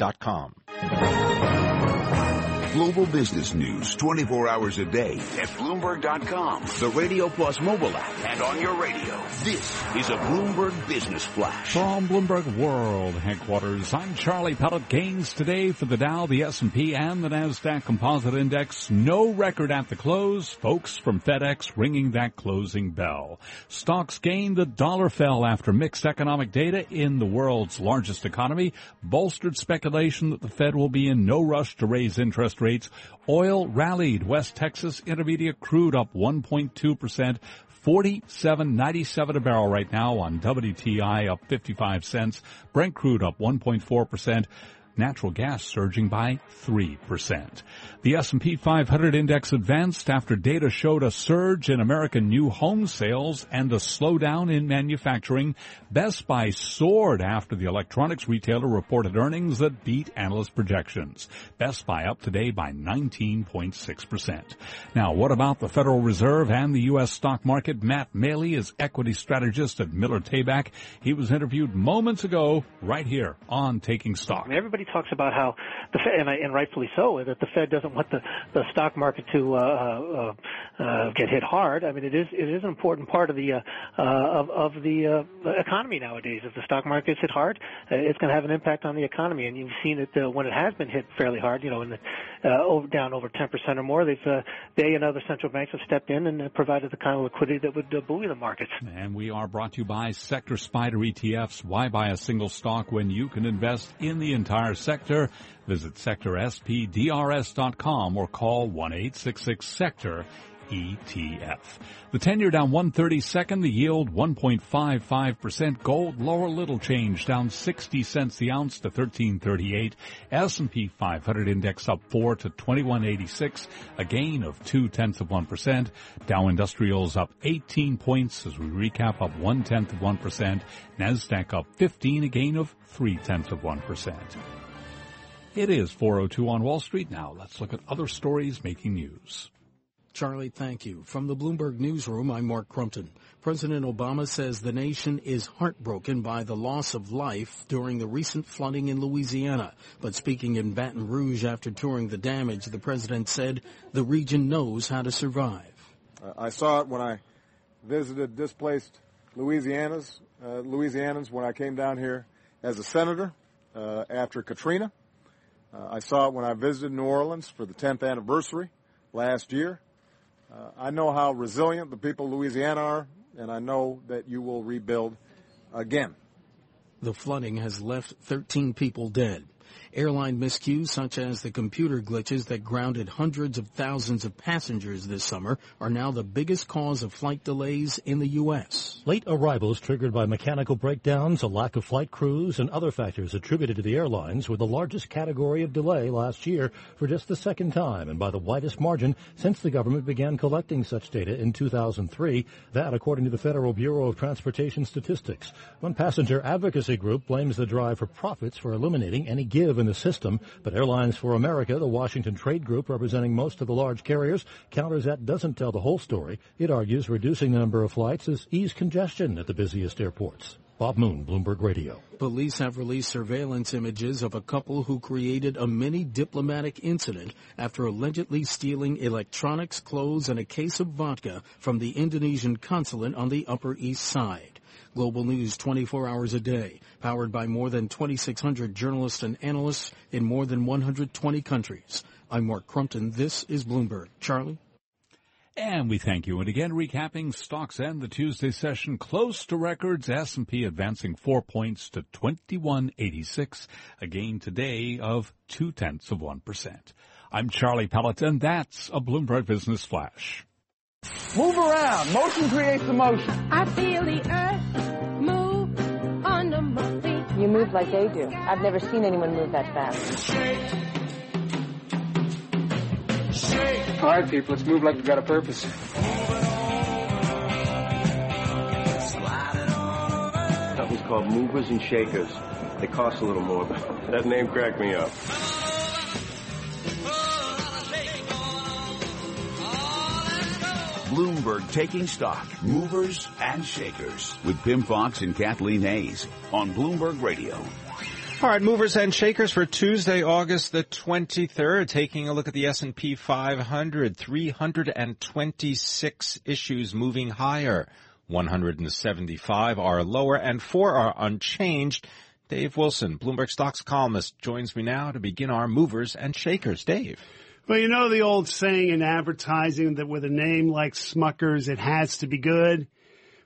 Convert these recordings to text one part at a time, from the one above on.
S&P.com. Global business news 24 hours a day at Bloomberg.com, the Radio Plus mobile app, and on your radio. This is a Bloomberg Business Flash. From Bloomberg World headquarters, I'm Charlie Pellet. Gains today for the Dow, the S&P, and the NASDAQ Composite Index. No record at the close. Folks from FedEx ringing that closing bell. Stocks gained. The dollar fell after mixed economic data in the world's largest economy, bolstered speculation that the Fed will be in no rush to raise interest rates. Oil rallied. West Texas Intermediate crude up 1.2%. 47.97 a barrel right now on WTI up 55 cents. Brent crude up 1.4% natural gas surging by 3%. The S&P 500 index advanced after data showed a surge in American new home sales and a slowdown in manufacturing. Best Buy soared after the electronics retailer reported earnings that beat analyst projections. Best Buy up today by 19.6%. Now, what about the Federal Reserve and the U.S. stock market? Matt Maley is equity strategist at Miller Tabak. He was interviewed moments ago right here on Taking Stock. Mean, everybody talks about how the Fed, and, and rightfully so, that the Fed doesn't want the, the stock market to uh, uh, uh, get hit hard. I mean, it is it is an important part of the uh, uh, of, of the uh, economy nowadays. If the stock market gets hit hard, uh, it's going to have an impact on the economy, and you've seen it uh, when it has been hit fairly hard. You know, in the uh, over, down over 10% or more, they've uh, they and other central banks have stepped in and provided the kind of liquidity that would uh, buoy the markets. And we are brought to you by Sector SPDR ETFs. Why buy a single stock when you can invest in the entire sector? Visit sectorspdrs.com or call 1-866-SECTOR ETF. The 10-year down 132nd, the yield 1.55%. Gold lower little change, down 60 cents the ounce to 1338. S&P 500 index up 4 to 2186, a gain of 2 tenths of 1%. Dow Industrials up 18 points as we recap up 1 tenth of 1%. NASDAQ up 15, a gain of 3 tenths of 1%. It is 402 on Wall Street now. Let's look at other stories making news. Charlie, thank you. From the Bloomberg Newsroom, I'm Mark Crumpton. President Obama says the nation is heartbroken by the loss of life during the recent flooding in Louisiana. But speaking in Baton Rouge after touring the damage, the president said the region knows how to survive. Uh, I saw it when I visited displaced Louisianas, uh, Louisianans when I came down here as a senator uh, after Katrina. Uh, I saw it when I visited New Orleans for the 10th anniversary last year. Uh, I know how resilient the people of Louisiana are, and I know that you will rebuild again. The flooding has left 13 people dead. Airline miscues such as the computer glitches that grounded hundreds of thousands of passengers this summer are now the biggest cause of flight delays in the U.S. Late arrivals triggered by mechanical breakdowns, a lack of flight crews, and other factors attributed to the airlines were the largest category of delay last year for just the second time and by the widest margin since the government began collecting such data in 2003. That, according to the Federal Bureau of Transportation Statistics. One passenger advocacy group blames the drive for profits for eliminating any give in the system, but Airlines for America, the Washington trade group representing most of the large carriers, counters that doesn't tell the whole story. It argues reducing the number of flights is ease congestion at the busiest airports. Bob Moon, Bloomberg Radio. Police have released surveillance images of a couple who created a mini diplomatic incident after allegedly stealing electronics, clothes, and a case of vodka from the Indonesian consulate on the Upper East Side. Global News 24 hours a day, powered by more than 2,600 journalists and analysts in more than 120 countries. I'm Mark Crumpton. This is Bloomberg. Charlie? And we thank you. And again, recapping stocks and the Tuesday session close to records. S&P advancing four points to 2186, a gain today of two tenths of one percent. I'm Charlie Pellet and That's a Bloomberg Business Flash. Move around. Motion creates the motion. I feel the earth move under my feet. You move like they do. I've never seen anyone move that fast. All right, people, let's move like we've got a purpose. That was called Movers and Shakers. They cost a little more, but that name cracked me up. Bloomberg Taking Stock, Movers and Shakers with Pimm Fox and Kathleen Hays on Bloomberg Radio. All right, movers and shakers for Tuesday, August the 23rd, taking a look at the S&P 500, 326 issues moving higher. 175 are lower and four are unchanged. Dave Wilson, Bloomberg Stocks columnist, joins me now to begin our movers and shakers. Dave. Well, you know the old saying in advertising that with a name like Smuckers, it has to be good.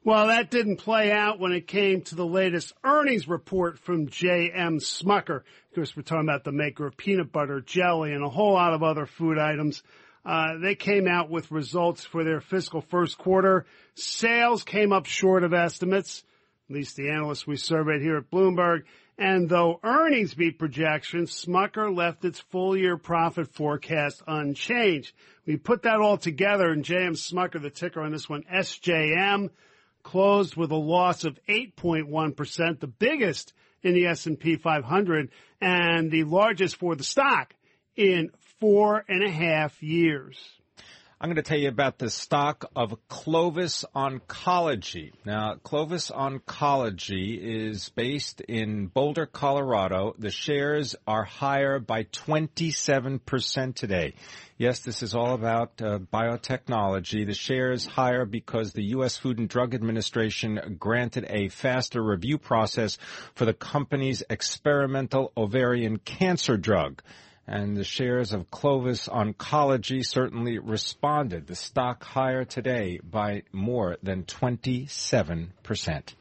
Well, that didn't play out when it came to the latest earnings report from J.M. Smucker. Of course, we're talking about the maker of peanut butter, jelly, and a whole lot of other food items. Uh, they came out with results for their fiscal first quarter. Sales came up short of estimates, at least the analysts we surveyed here at Bloomberg. And though earnings beat projections, Smucker left its full year profit forecast unchanged. We put that all together and JM Smucker, the ticker on this one, SJM, closed with a loss of 8.1%, the biggest in the S&P 500 and the largest for the stock in four and a half years. I'm going to tell you about the stock of Clovis Oncology. Now, Clovis Oncology is based in Boulder, Colorado. The shares are higher by 27% today. Yes, this is all about uh, biotechnology. The shares higher because the U.S. Food and Drug Administration granted a faster review process for the company's experimental ovarian cancer drug and the shares of Clovis Oncology certainly responded. The stock higher today by more than 27%.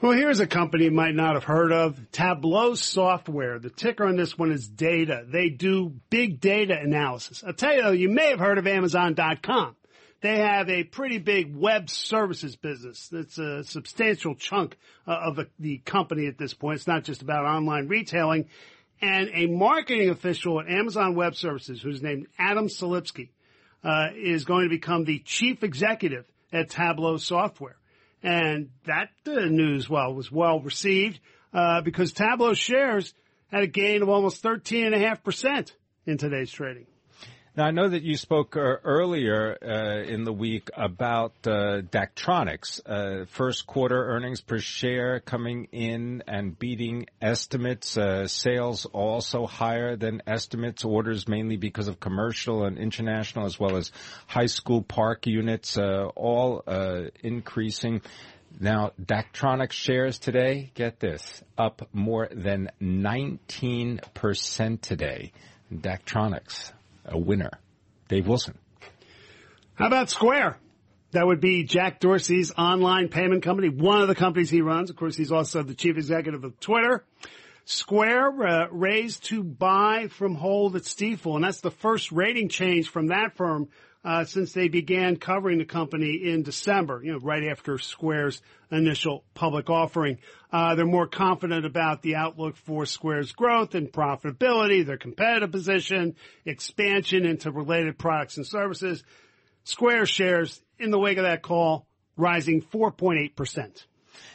Well, here's a company you might not have heard of. Tableau Software. The ticker on this one is data. They do big data analysis. I'll tell you you may have heard of Amazon.com. They have a pretty big web services business. That's a substantial chunk uh, of the company at this point. It's not just about online retailing and a marketing official at Amazon Web Services, who's named Adam Selipsky, uh, is going to become the chief executive at Tableau Software. And that uh, news, well, was well received uh, because Tableau shares had a gain of almost 13.5% in today's trading. Now, I know that you spoke uh, earlier uh, in the week about uh. Uh, first quarter earnings per share coming in and beating estimates. Uh, sales also higher than estimates. Orders mainly because of commercial and international as well as high school park units, uh, all increasing. Now, Daktronics shares today, get this, up more than 19% today. Daktronics a winner. Dave Wilson. How about Square? That would be Jack Dorsey's online payment company, one of the companies he runs. Of course, he's also the chief executive of Twitter. Square uh, raised to buy from hold at Stifel, and that's the first rating change from that firm uh, since they began covering the company in December, you know, right after Square's initial public offering. Uh, they're more confident about the outlook for Square's growth and profitability, their competitive position, expansion into related products and services. Square shares in the wake of that call rising 4.8%.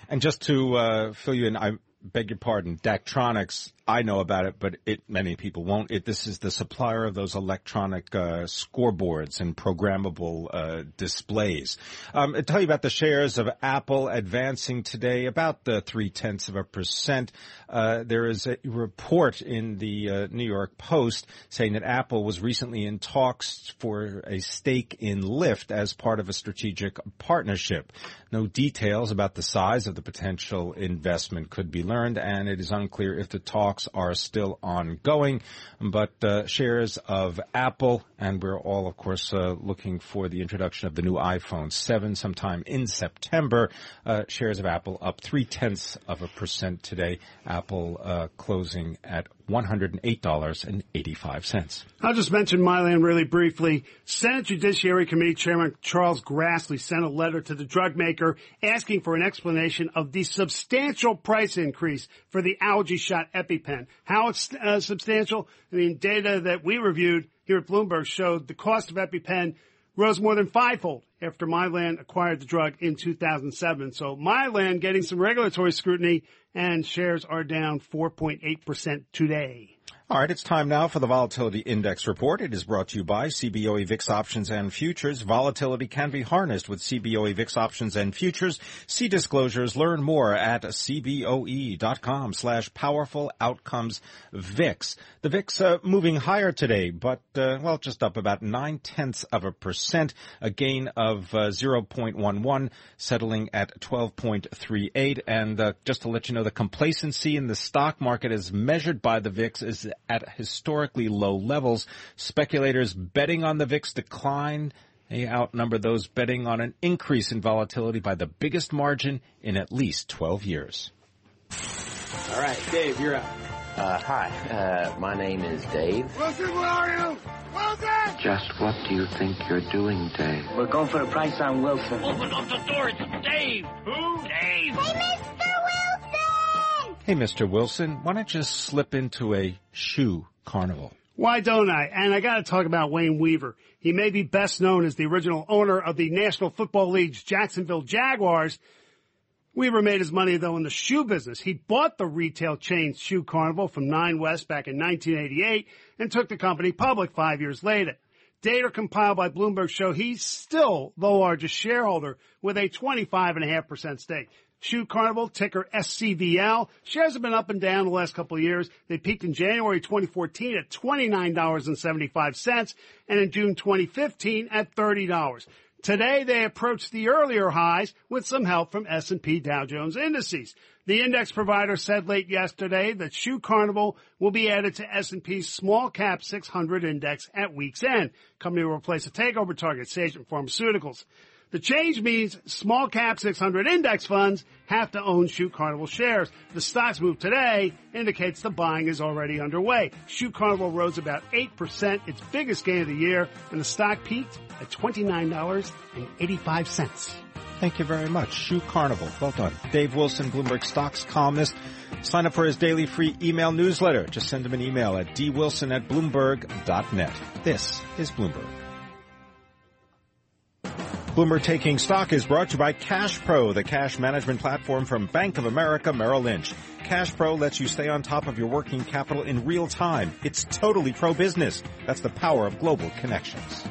And just to uh, fill you in, I beg your pardon, Daktronics I know about it, but it, many people won't. It, this is the supplier of those electronic uh, scoreboards and programmable uh, displays. Um, I tell you about the shares of Apple advancing today about the three tenths of a percent. Uh, there is a report in the uh, New York Post saying that Apple was recently in talks for a stake in Lyft as part of a strategic partnership. No details about the size of the potential investment could be learned, and it is unclear if the talks talks are still ongoing, but uh, shares of Apple, and we're all, of course, uh, looking for the introduction of the new iPhone 7 sometime in September. Uh, shares of Apple up three tenths of a percent today. Apple uh, closing at $108.85. I'll just mention Mylan really briefly. Senate Judiciary Committee Chairman Charles Grassley sent a letter to the drug maker asking for an explanation of the substantial price increase for the allergy shot EpiPen. How uh, substantial? I mean, data that we reviewed here at Bloomberg showed the cost of EpiPen rose more than fivefold after Mylan acquired the drug in 2007. So Mylan getting some regulatory scrutiny and shares are down 4.8% today. All right, it's time now for the Volatility Index Report. It is brought to you by CBOE VIX Options and Futures. Volatility can be harnessed with CBOE VIX Options and Futures. See disclosures. Learn more at cboe.com slash powerful outcomes VIX. The VIX uh, moving higher today, but, uh, well, just up about nine tenths of a percent, a gain of uh, 0.11, settling at 12.38. And uh, just to let you know, the complacency in the stock market as measured by the VIX is at historically low levels. Speculators betting on the VIX decline. They outnumber those betting on an increase in volatility by the biggest margin in at least 12 years. All right, Dave, you're up. Uh, hi, uh, my name is Dave. Wilson, where are you? Wilson! Just what do you think you're doing, Dave? We're going for a price on Wilson. Open up the door, it's Dave! Who? Dave! Hey, Mr. Wilson! Hey, Mr. Wilson, why don't you slip into a shoe carnival? Why don't I? And I gotta talk about Wayne Weaver. He may be best known as the original owner of the National Football League's Jacksonville Jaguars, Weaver made his money though in the shoe business. He bought the retail chain Shoe Carnival from Nine West back in 1988 and took the company public five years later. Data compiled by Bloomberg show he's still the largest shareholder with a 25.5% stake. Shoe Carnival, ticker SCVL. Shares have been up and down the last couple of years. They peaked in January 2014 at $29.75 and in June 2015 at $30. Today they approached the earlier highs with some help from S&P Dow Jones indices. The index provider said late yesterday that Shoe Carnival will be added to S&P's small cap 600 index at week's end. Company will replace a takeover target, Sagent Pharmaceuticals. The change means small cap 600 index funds have to own Shoe Carnival shares. The stock's move today indicates the buying is already underway. Shoe Carnival rose about 8%, its biggest gain of the year, and the stock peaked at $29.85. Thank you very much. Shoe Carnival. Well done. Dave Wilson, Bloomberg Stocks columnist. Sign up for his daily free email newsletter. Just send him an email at dwilson at bloomberg.net. This is Bloomberg. Bloomberg Taking Stock is brought to you by Cash Pro, the cash management platform from Bank of America Merrill Lynch. Cash Pro lets you stay on top of your working capital in real time. It's totally pro business. That's the power of global connections.